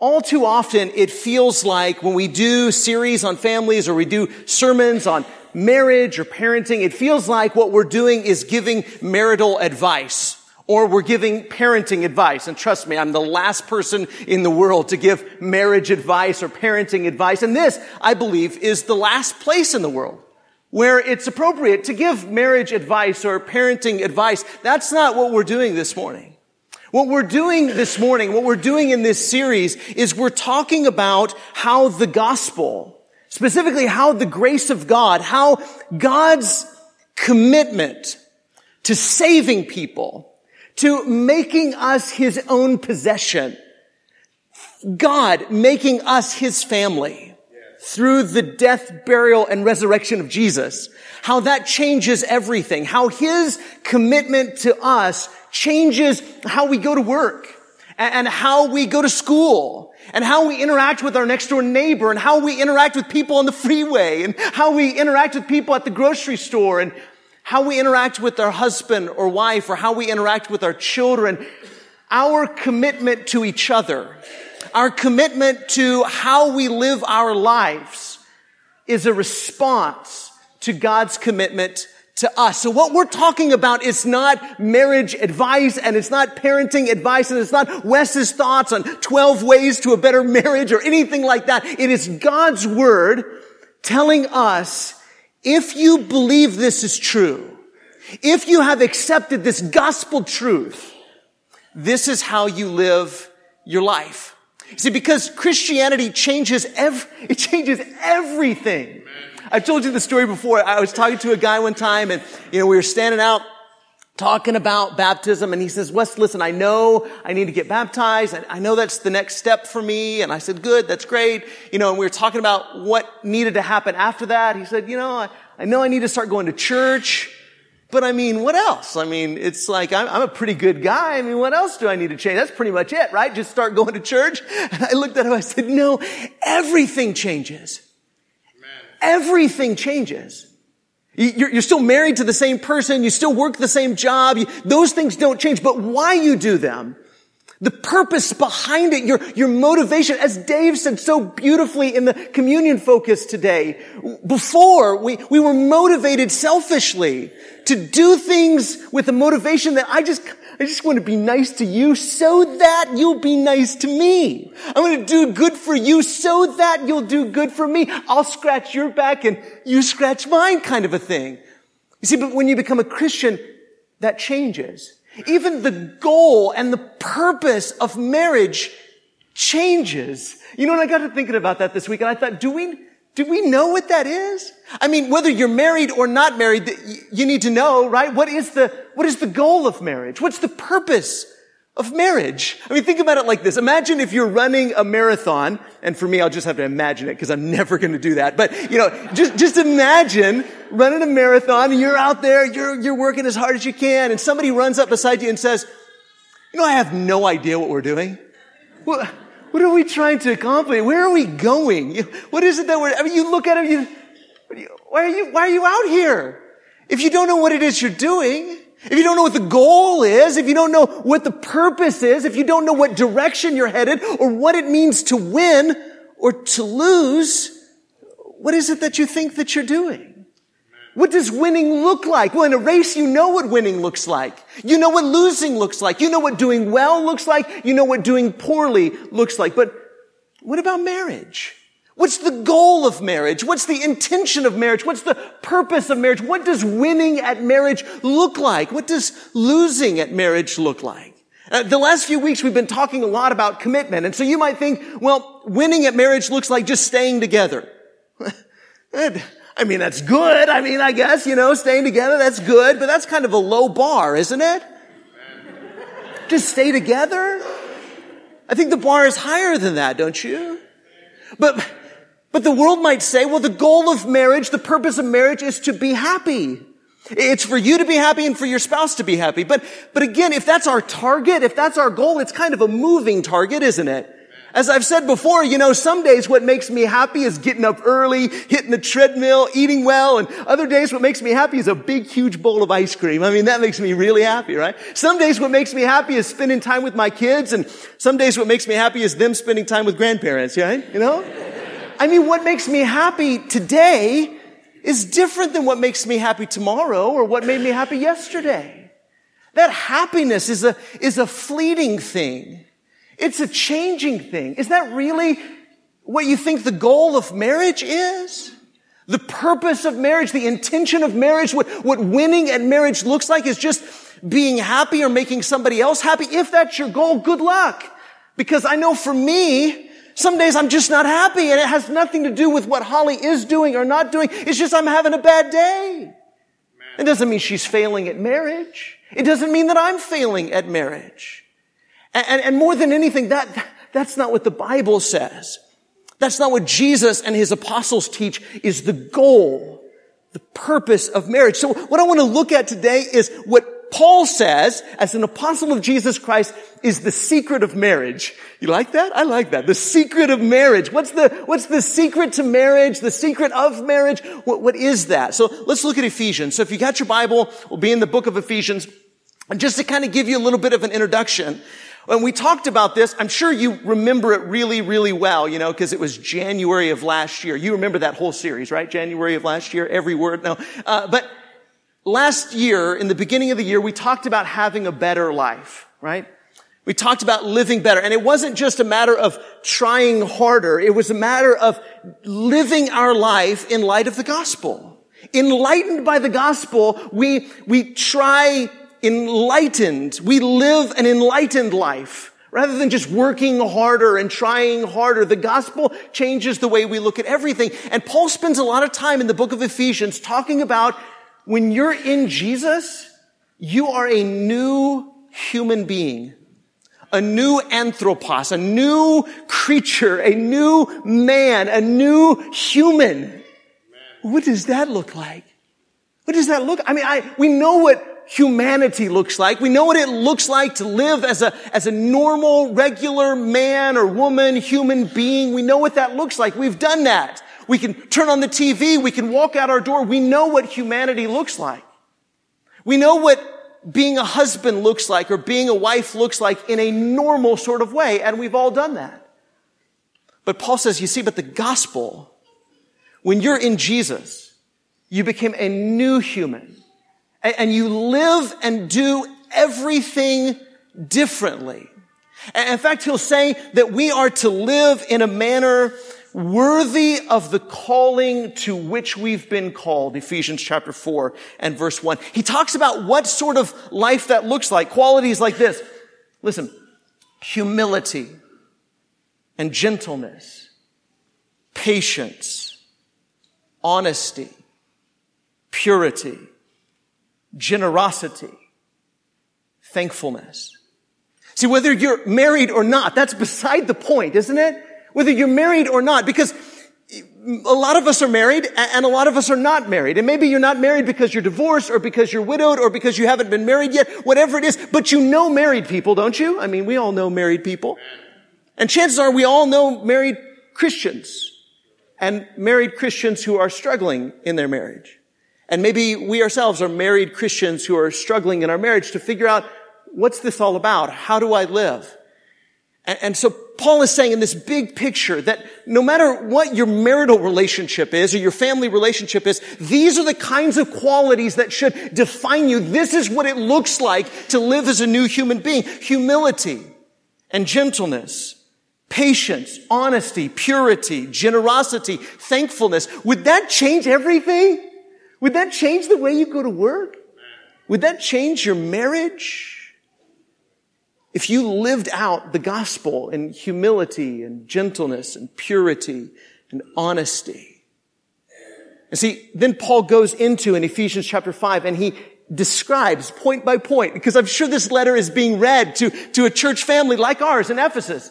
all too often it feels like when we do series on families or we do sermons on marriage or parenting, it feels like what we're doing is giving marital advice or we're giving parenting advice. And trust me, I'm the last person in the world to give marriage advice or parenting advice. And this, I believe, is the last place in the world where it's appropriate to give marriage advice or parenting advice. That's not what we're doing this morning. What we're doing this morning, what we're doing in this series is we're talking about how the gospel, specifically how the grace of God, how God's commitment to saving people, to making us his own possession, God making us his family through the death, burial, and resurrection of Jesus, how that changes everything, how his commitment to us changes how we go to work and how we go to school and how we interact with our next door neighbor and how we interact with people on the freeway and how we interact with people at the grocery store and how we interact with our husband or wife or how we interact with our children. Our commitment to each other, our commitment to how we live our lives is a response to God's commitment to us. So what we're talking about is not marriage advice and it's not parenting advice and it's not Wes's thoughts on 12 ways to a better marriage or anything like that. It is God's word telling us if you believe this is true, if you have accepted this gospel truth, this is how you live your life. See, because Christianity changes every, it changes everything. I've told you the story before. I was talking to a guy one time and, you know, we were standing out talking about baptism and he says, Wes, listen, I know I need to get baptized. I know that's the next step for me. And I said, good, that's great. You know, and we were talking about what needed to happen after that. He said, you know, I, I know I need to start going to church. But I mean, what else? I mean, it's like, I'm, I'm, a pretty good guy. I mean, what else do I need to change? That's pretty much it, right? Just start going to church. And I looked at him, I said, no, everything changes. Everything changes. You're, still married to the same person. You still work the same job. those things don't change. But why you do them, the purpose behind it, your, your motivation, as Dave said so beautifully in the communion focus today, before we, we were motivated selfishly to do things with a motivation that I just I just want to be nice to you so that you'll be nice to me. I'm going to do good for you so that you'll do good for me. I'll scratch your back and you scratch mine kind of a thing. You see, but when you become a Christian, that changes. Even the goal and the purpose of marriage changes. You know, and I got to thinking about that this week and I thought, do we, do we know what that is? I mean, whether you're married or not married, you need to know, right? What is the, what is the goal of marriage? What's the purpose of marriage? I mean, think about it like this. Imagine if you're running a marathon, and for me, I'll just have to imagine it because I'm never going to do that. But, you know, just, just imagine running a marathon and you're out there, you're, you're working as hard as you can, and somebody runs up beside you and says, you know, I have no idea what we're doing. Well, what are we trying to accomplish? Where are we going? What is it that we're, I mean, you look at it, you, why are you, why are you out here? If you don't know what it is you're doing, if you don't know what the goal is, if you don't know what the purpose is, if you don't know what direction you're headed or what it means to win or to lose, what is it that you think that you're doing? What does winning look like? Well, in a race, you know what winning looks like. You know what losing looks like. You know what doing well looks like. You know what doing poorly looks like. But what about marriage? What's the goal of marriage? What's the intention of marriage? What's the purpose of marriage? What does winning at marriage look like? What does losing at marriage look like? Uh, the last few weeks we've been talking a lot about commitment. And so you might think, well, winning at marriage looks like just staying together. I mean, that's good. I mean, I guess, you know, staying together, that's good, but that's kind of a low bar, isn't it? Just stay together? I think the bar is higher than that, don't you? But, but the world might say, well, the goal of marriage, the purpose of marriage is to be happy. It's for you to be happy and for your spouse to be happy. But, but again, if that's our target, if that's our goal, it's kind of a moving target, isn't it? As I've said before, you know, some days what makes me happy is getting up early, hitting the treadmill, eating well, and other days what makes me happy is a big, huge bowl of ice cream. I mean, that makes me really happy, right? Some days what makes me happy is spending time with my kids, and some days what makes me happy is them spending time with grandparents, right? You know? I mean, what makes me happy today is different than what makes me happy tomorrow or what made me happy yesterday. That happiness is a, is a fleeting thing. It's a changing thing. Is that really what you think the goal of marriage is? The purpose of marriage, the intention of marriage, what, what winning at marriage looks like is just being happy or making somebody else happy. If that's your goal, good luck. Because I know for me, some days I'm just not happy and it has nothing to do with what Holly is doing or not doing. It's just I'm having a bad day. It doesn't mean she's failing at marriage. It doesn't mean that I'm failing at marriage. And, and, and more than anything, that, that's not what the Bible says. That's not what Jesus and his apostles teach is the goal, the purpose of marriage. So what I want to look at today is what Paul says as an apostle of Jesus Christ is the secret of marriage. You like that? I like that. The secret of marriage. What's the, what's the secret to marriage? The secret of marriage? What, what is that? So let's look at Ephesians. So if you got your Bible, we'll be in the book of Ephesians. And just to kind of give you a little bit of an introduction, when we talked about this, I'm sure you remember it really, really well, you know, because it was January of last year. You remember that whole series, right? January of last year, every word. No, uh, but last year, in the beginning of the year, we talked about having a better life, right? We talked about living better. And it wasn't just a matter of trying harder. It was a matter of living our life in light of the gospel. Enlightened by the gospel, we, we try enlightened. We live an enlightened life rather than just working harder and trying harder. The gospel changes the way we look at everything. And Paul spends a lot of time in the book of Ephesians talking about when you're in Jesus, you are a new human being. A new anthropos, a new creature, a new man, a new human. What does that look like? What does that look? I mean, I, we know what humanity looks like. We know what it looks like to live as a, as a normal, regular man or woman, human being. We know what that looks like. We've done that. We can turn on the TV. We can walk out our door. We know what humanity looks like. We know what being a husband looks like or being a wife looks like in a normal sort of way. And we've all done that. But Paul says, you see, but the gospel, when you're in Jesus, you became a new human and you live and do everything differently. In fact, he'll say that we are to live in a manner worthy of the calling to which we've been called. Ephesians chapter 4 and verse 1. He talks about what sort of life that looks like. Qualities like this. Listen, humility and gentleness, patience, honesty, purity, generosity, thankfulness. See, whether you're married or not, that's beside the point, isn't it? Whether you're married or not, because a lot of us are married and a lot of us are not married. And maybe you're not married because you're divorced or because you're widowed or because you haven't been married yet, whatever it is, but you know married people, don't you? I mean, we all know married people. And chances are we all know married Christians and married Christians who are struggling in their marriage. And maybe we ourselves are married Christians who are struggling in our marriage to figure out what's this all about? How do I live? And, and, so Paul is saying in this big picture that no matter what your marital relationship is or your family relationship is, these are the kinds of qualities that should define you. This is what it looks like to live as a new human being. Humility and gentleness. Patience, honesty, purity, generosity, thankfulness. Would that change everything? Would that change the way you go to work? Would that change your marriage? If you lived out the gospel in humility and gentleness and purity and honesty. And see, then Paul goes into in Ephesians chapter 5 and he describes point by point, because I'm sure this letter is being read to, to a church family like ours in Ephesus.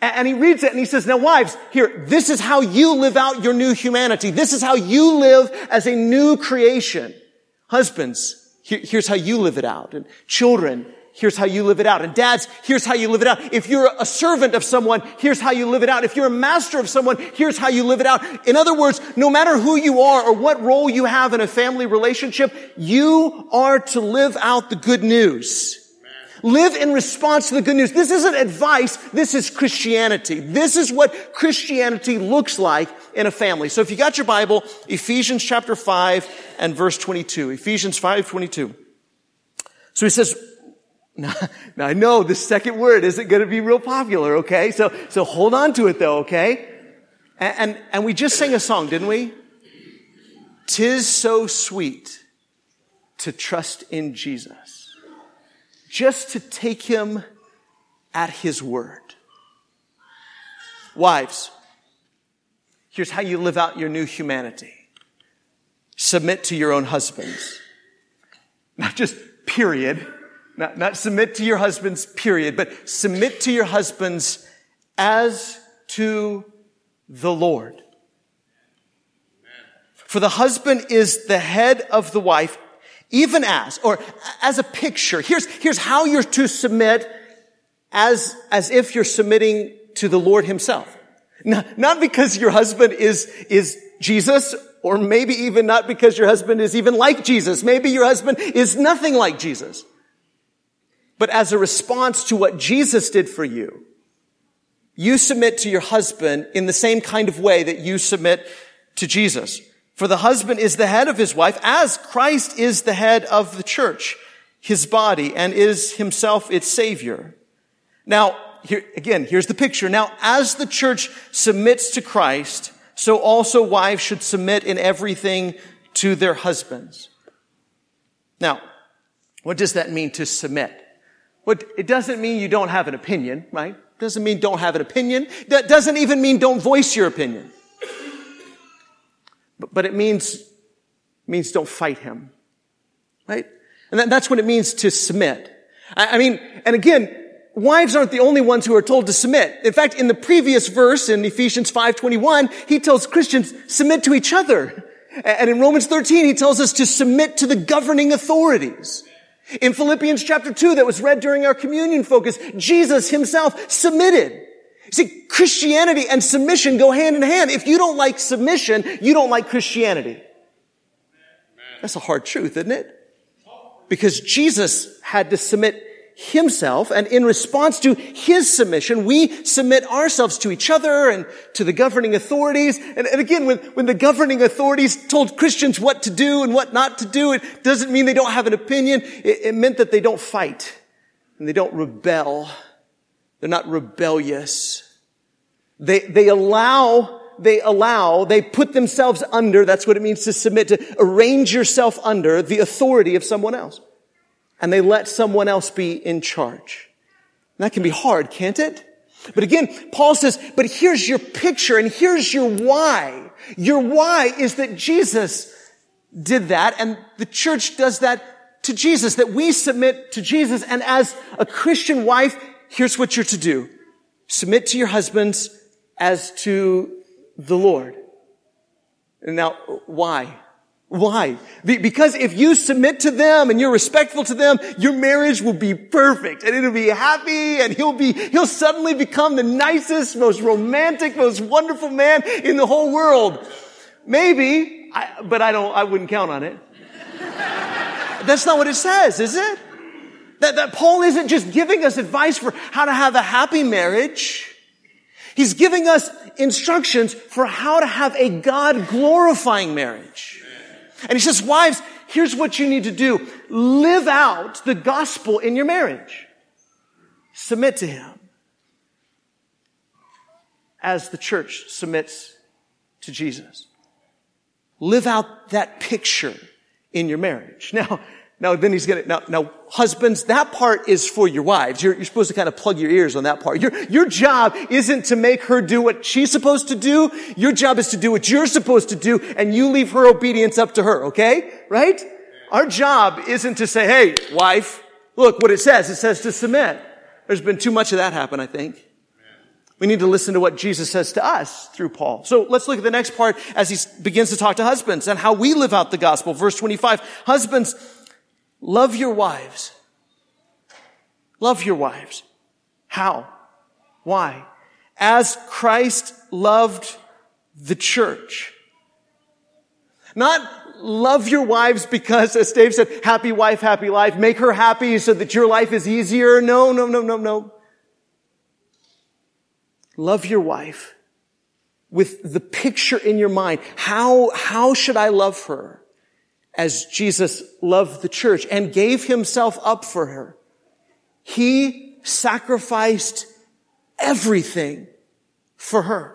And he reads it and he says, now wives, here, this is how you live out your new humanity. This is how you live as a new creation. Husbands, here, here's how you live it out. And children, here's how you live it out. And dads, here's how you live it out. If you're a servant of someone, here's how you live it out. If you're a master of someone, here's how you live it out. In other words, no matter who you are or what role you have in a family relationship, you are to live out the good news. Live in response to the good news. This isn't advice. This is Christianity. This is what Christianity looks like in a family. So if you got your Bible, Ephesians chapter 5 and verse 22. Ephesians 5, 22. So he says, now, now I know the second word isn't going to be real popular, okay? So, so hold on to it though, okay? And, and, and we just sang a song, didn't we? Tis so sweet to trust in Jesus just to take him at his word. Wives, here's how you live out your new humanity. Submit to your own husbands. Not just period. Not, not submit to your husbands, period, but submit to your husbands as to the Lord. For the husband is the head of the wife, even as, or as a picture. Here's, here's how you're to submit as, as if you're submitting to the Lord himself. Not, not because your husband is, is Jesus, or maybe even not because your husband is even like Jesus. Maybe your husband is nothing like Jesus. But as a response to what Jesus did for you, you submit to your husband in the same kind of way that you submit to Jesus. For the husband is the head of his wife as Christ is the head of the church, his body, and is himself its savior. Now, here, again, here's the picture. Now, as the church submits to Christ, so also wives should submit in everything to their husbands. Now, what does that mean to submit? What, it doesn't mean you don't have an opinion, right? Doesn't mean don't have an opinion. That doesn't even mean don't voice your opinion. But, it means, means don't fight him. Right? And that, that's what it means to submit. I, I mean, and again, wives aren't the only ones who are told to submit. In fact, in the previous verse in Ephesians 5:21, he tells Christians submit to each other. And in Romans 13, he tells us to submit to the governing authorities. In Philippians chapter 2 that was read during our communion focus, Jesus himself submitted. See, Christianity and submission go hand in hand. If you don't like submission, you don't like Christianity. That's a hard truth, isn't it? Because Jesus had to submit himself and in response to his submission, we submit ourselves to each other and to the governing authorities. And, and, again, when, when the governing authorities told Christians what to do and what not to do, it doesn't mean they don't have an opinion. It, it meant that they don't fight and they don't rebel. They're not rebellious. They, they allow, they allow, they put themselves under, that's what it means to submit, to arrange yourself under the authority of someone else. And they let someone else be in charge. And that can be hard, can't it? But again, Paul says, but here's your picture and here's your why. Your why is that Jesus did that and the church does that to Jesus, that we submit to Jesus. And as a Christian wife, here's what you're to do. Submit to your husbands as to the Lord. Now, why? Why? Because if you submit to them and you're respectful to them, your marriage will be perfect and it'll be happy and he'll be, he'll suddenly become the nicest, most romantic, most wonderful man in the whole world. Maybe, I, but I don't, I wouldn't count on it. That's not what it says, is it? That, that Paul isn't just giving us advice for how to have a happy marriage. He's giving us instructions for how to have a God glorifying marriage. And he says, wives, here's what you need to do. Live out the gospel in your marriage. Submit to him as the church submits to Jesus. Live out that picture in your marriage. Now, now, then he's gonna, now, now, husbands, that part is for your wives. You're, you're supposed to kind of plug your ears on that part. Your, your job isn't to make her do what she's supposed to do. Your job is to do what you're supposed to do, and you leave her obedience up to her, okay? Right? Our job isn't to say, hey, wife, look what it says. It says to submit. There's been too much of that happen, I think. We need to listen to what Jesus says to us through Paul. So let's look at the next part as he begins to talk to husbands and how we live out the gospel. Verse 25. Husbands, Love your wives Love your wives. How? Why? As Christ loved the church. Not love your wives because, as Dave said, happy wife, happy life. Make her happy so that your life is easier. No, no, no, no, no. Love your wife with the picture in your mind. How, how should I love her? As Jesus loved the church and gave himself up for her. He sacrificed everything for her.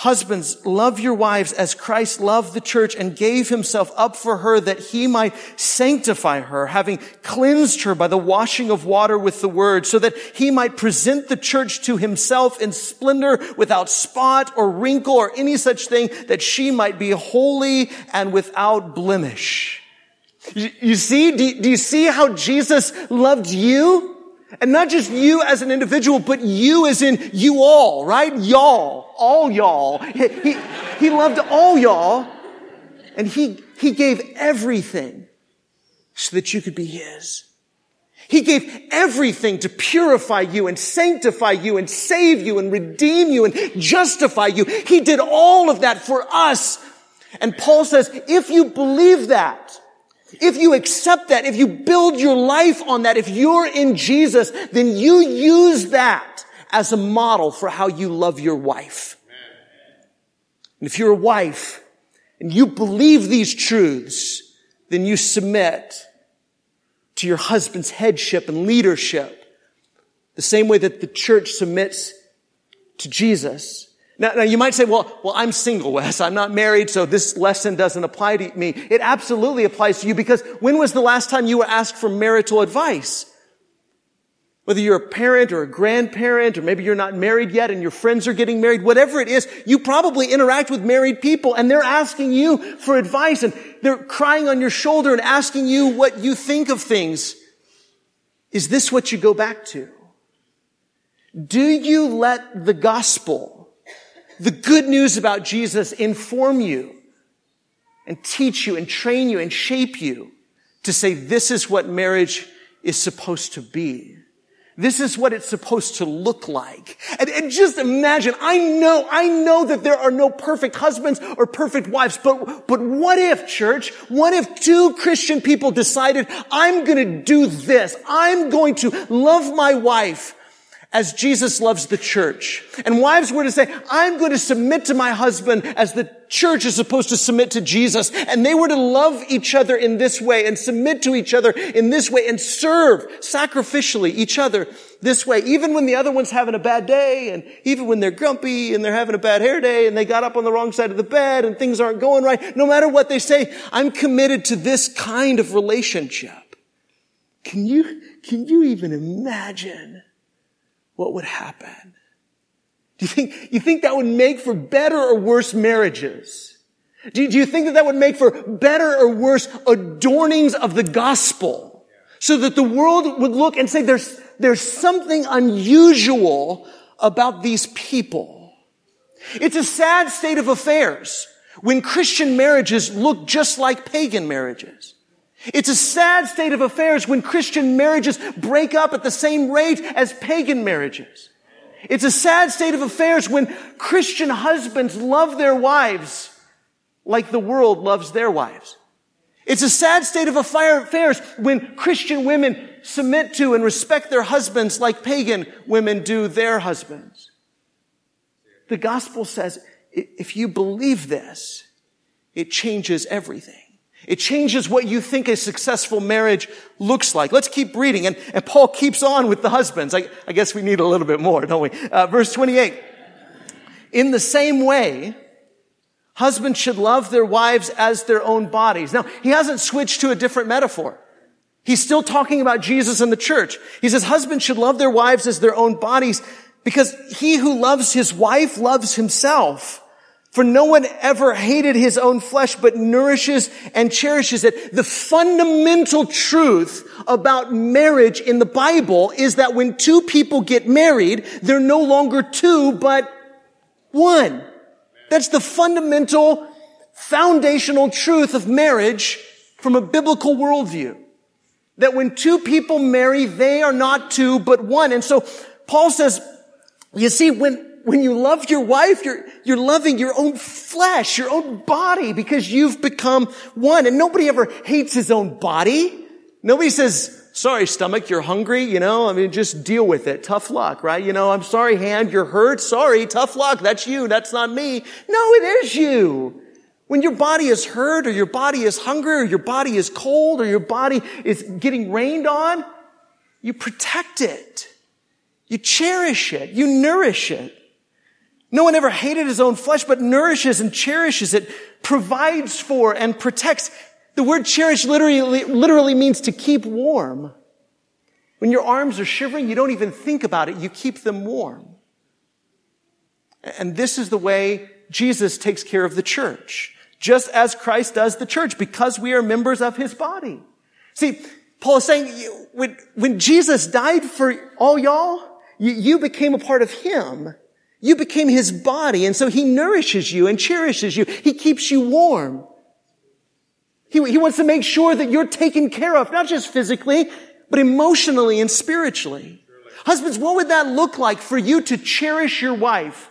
Husbands, love your wives as Christ loved the church and gave himself up for her that he might sanctify her, having cleansed her by the washing of water with the word, so that he might present the church to himself in splendor without spot or wrinkle or any such thing, that she might be holy and without blemish. You, see, do, you see how Jesus loved you? And not just you as an individual, but you as in you all, right? Y'all, all y'all. He, he, he loved all y'all and he, he gave everything so that you could be his. He gave everything to purify you and sanctify you and save you and redeem you and justify you. He did all of that for us. And Paul says, if you believe that, if you accept that, if you build your life on that, if you're in Jesus, then you use that as a model for how you love your wife. And if you're a wife and you believe these truths, then you submit to your husband's headship and leadership the same way that the church submits to Jesus. Now, now, you might say, well, well, I'm single, Wes. I'm not married, so this lesson doesn't apply to me. It absolutely applies to you because when was the last time you were asked for marital advice? Whether you're a parent or a grandparent, or maybe you're not married yet and your friends are getting married, whatever it is, you probably interact with married people and they're asking you for advice and they're crying on your shoulder and asking you what you think of things. Is this what you go back to? Do you let the gospel the good news about Jesus inform you and teach you and train you and shape you to say, this is what marriage is supposed to be. This is what it's supposed to look like. And, and, just imagine, I know, I know that there are no perfect husbands or perfect wives, but, but what if, church, what if two Christian people decided, I'm gonna do this. I'm going to love my wife as Jesus loves the church. And wives were to say, I'm going to submit to my husband as the church is supposed to submit to Jesus. And they were to love each other in this way and submit to each other in this way and serve sacrificially each other this way. Even when the other one's having a bad day and even when they're grumpy and they're having a bad hair day and they got up on the wrong side of the bed and things aren't going right. No matter what they say, I'm committed to this kind of relationship. Can you, can you even imagine what would happen? Do you think, you think that would make for better or worse marriages? Do you, do you think that that would make for better or worse adornings of the gospel? So that the world would look and say there's, there's something unusual about these people. It's a sad state of affairs when Christian marriages look just like pagan marriages. It's a sad state of affairs when Christian marriages break up at the same rate as pagan marriages. It's a sad state of affairs when Christian husbands love their wives like the world loves their wives. It's a sad state of affairs when Christian women submit to and respect their husbands like pagan women do their husbands. The gospel says if you believe this, it changes everything. It changes what you think a successful marriage looks like. Let's keep reading. And, and Paul keeps on with the husbands. I, I, guess we need a little bit more, don't we? Uh, verse 28. In the same way, husbands should love their wives as their own bodies. Now, he hasn't switched to a different metaphor. He's still talking about Jesus and the church. He says husbands should love their wives as their own bodies because he who loves his wife loves himself. For no one ever hated his own flesh, but nourishes and cherishes it. The fundamental truth about marriage in the Bible is that when two people get married, they're no longer two, but one. That's the fundamental, foundational truth of marriage from a biblical worldview. That when two people marry, they are not two, but one. And so Paul says, you see, when, when you love your wife, you're, you're loving your own flesh, your own body, because you've become one. And nobody ever hates his own body. Nobody says, sorry, stomach, you're hungry, you know, I mean, just deal with it. Tough luck, right? You know, I'm sorry, hand, you're hurt. Sorry, tough luck. That's you. That's not me. No, it is you. When your body is hurt or your body is hungry or your body is cold or your body is getting rained on, you protect it. You cherish it. You nourish it. No one ever hated his own flesh, but nourishes and cherishes it, provides for and protects. The word cherish literally, literally means to keep warm. When your arms are shivering, you don't even think about it. You keep them warm. And this is the way Jesus takes care of the church just as Christ does the church, because we are members of his body. See, Paul is saying, when, when Jesus died for all y'all, you, you became a part of him. You became his body, and so he nourishes you and cherishes you. He keeps you warm. He, he wants to make sure that you're taken care of, not just physically, but emotionally and spiritually. Husbands, what would that look like for you to cherish your wife?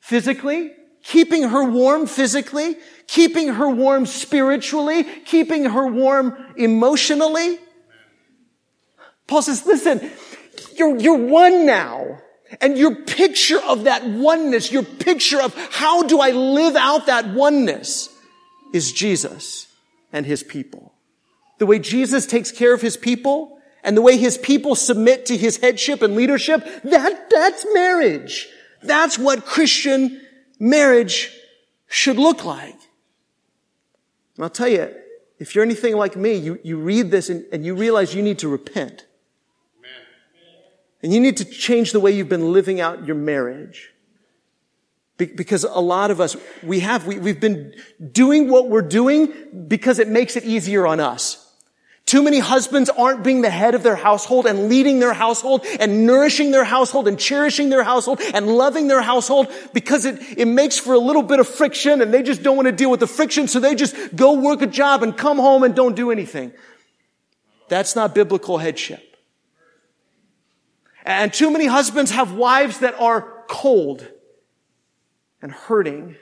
Physically, keeping her warm physically, keeping her warm spiritually, keeping her warm emotionally. Paul says, listen, you're, you're one now. And your picture of that oneness, your picture of how do I live out that oneness is Jesus and his people. The way Jesus takes care of his people and the way his people submit to his headship and leadership, that, that's marriage. That's what Christian marriage should look like. And I'll tell you, if you're anything like me, you, you read this and, and you realize you need to repent. And you need to change the way you've been living out your marriage. Because a lot of us, we have, we, we've been doing what we're doing because it makes it easier on us. Too many husbands aren't being the head of their household and leading their household and nourishing their household and cherishing their household and loving their household because it, it makes for a little bit of friction and they just don't want to deal with the friction. So they just go work a job and come home and don't do anything. That's not biblical headship. And too many husbands have wives that are cold and hurting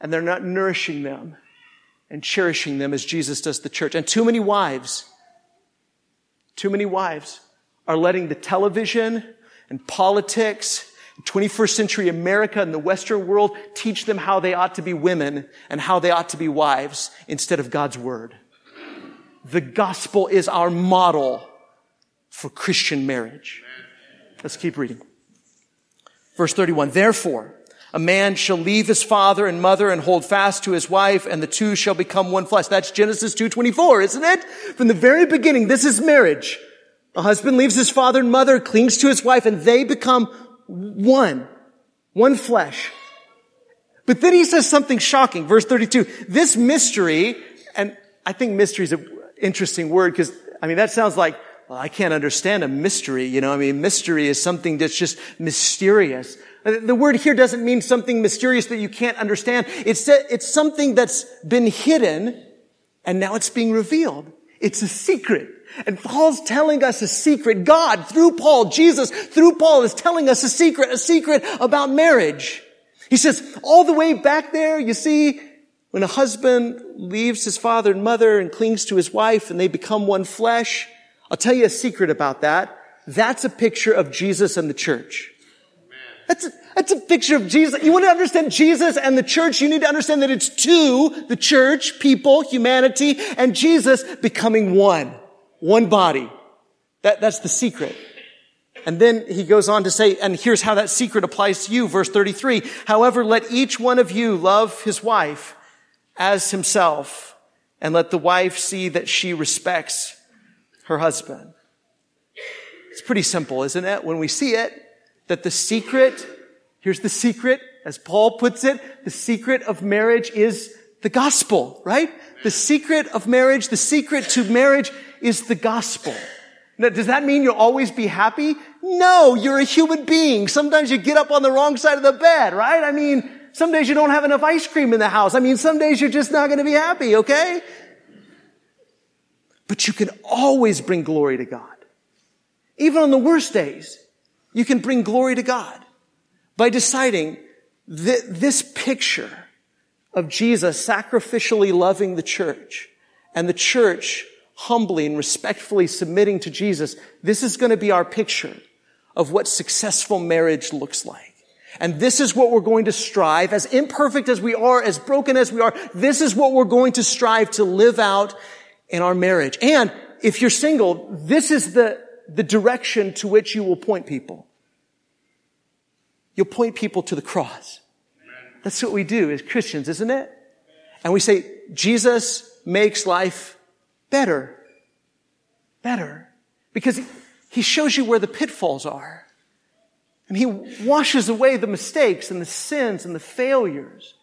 and they're not nourishing them and cherishing them as Jesus does the church. And too many wives, too many wives are letting the television and politics 21st century America and the Western world teach them how they ought to be women and how they ought to be wives instead of God's word. The gospel is our model for Christian marriage. Let's keep reading. Verse 31. Therefore, a man shall leave his father and mother and hold fast to his wife and the two shall become one flesh. That's Genesis 2.24, isn't it? From the very beginning, this is marriage. A husband leaves his father and mother, clings to his wife, and they become one. One flesh. But then he says something shocking. Verse 32. This mystery, and I think mystery is an interesting word because, I mean, that sounds like, well, I can't understand a mystery. You know, I mean, mystery is something that's just mysterious. Uh, the word here doesn't mean something mysterious that you can't understand. It's, it's something that's been hidden and now it's being revealed. It's a secret. And Paul's telling us a secret. God, through Paul, Jesus, through Paul is telling us a secret, a secret about marriage. He says, all the way back there, you see, when a husband leaves his father and mother and clings to his wife and they become one flesh, I'll tell you a secret about that. That's a picture of Jesus and the church. That's a, that's a picture of Jesus. You want to understand Jesus and the church, you need to understand that it's two, the church, people, humanity, and Jesus becoming one. One body. That, that's the secret. And then he goes on to say, and here's how that secret applies to you, verse 33. However, let each one of you love his wife as himself, and let the wife see that she respects her husband. It's pretty simple, isn't it? When we see it, that the secret, here's the secret, as Paul puts it, the secret of marriage is the gospel, right? The secret of marriage, the secret to marriage is the gospel. Now, does that mean you'll always be happy? No, you're a human being. Sometimes you get up on the wrong side of the bed, right? I mean, some days you don't have enough ice cream in the house. I mean, some days you're just not going to be happy, okay? But you can always bring glory to God. Even on the worst days, you can bring glory to God by deciding that this picture of Jesus sacrificially loving the church and the church humbly and respectfully submitting to Jesus, this is going to be our picture of what successful marriage looks like. And this is what we're going to strive, as imperfect as we are, as broken as we are, this is what we're going to strive to live out in our marriage. And if you're single, this is the, the direction to which you will point people. You'll point people to the cross. That's what we do as Christians, isn't it? And we say, Jesus makes life better. Better. Because he shows you where the pitfalls are. And he washes away the mistakes and the sins and the failures.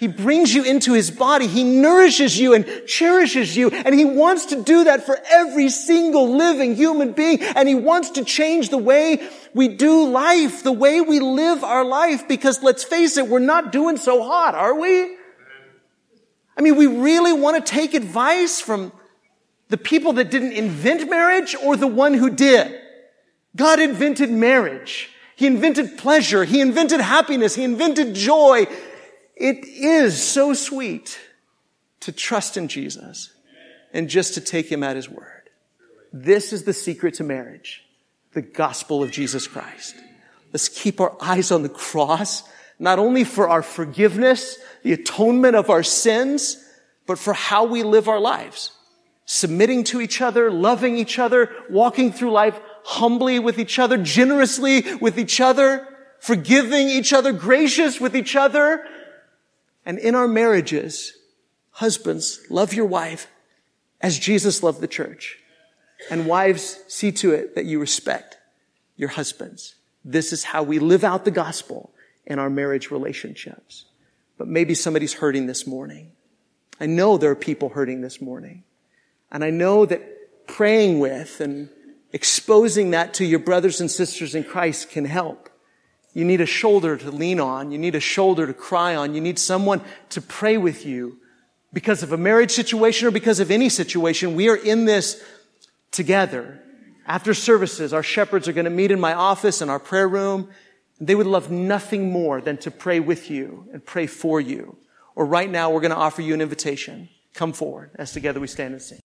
He brings you into his body. He nourishes you and cherishes you. And he wants to do that for every single living human being. And he wants to change the way we do life, the way we live our life. Because let's face it, we're not doing so hot, are we? I mean, we really want to take advice from the people that didn't invent marriage or the one who did. God invented marriage. He invented pleasure. He invented happiness. He invented joy. It is so sweet to trust in Jesus and just to take him at his word. This is the secret to marriage. The gospel of Jesus Christ. Let's keep our eyes on the cross, not only for our forgiveness, the atonement of our sins, but for how we live our lives. Submitting to each other, loving each other, walking through life humbly with each other, generously with each other, forgiving each other, gracious with each other, and in our marriages, husbands, love your wife as Jesus loved the church. And wives, see to it that you respect your husbands. This is how we live out the gospel in our marriage relationships. But maybe somebody's hurting this morning. I know there are people hurting this morning. And I know that praying with and exposing that to your brothers and sisters in Christ can help. You need a shoulder to lean on. You need a shoulder to cry on. You need someone to pray with you because of a marriage situation or because of any situation. We are in this together. After services, our shepherds are going to meet in my office in our prayer room. They would love nothing more than to pray with you and pray for you. Or right now, we're going to offer you an invitation. Come forward as together we stand and sing.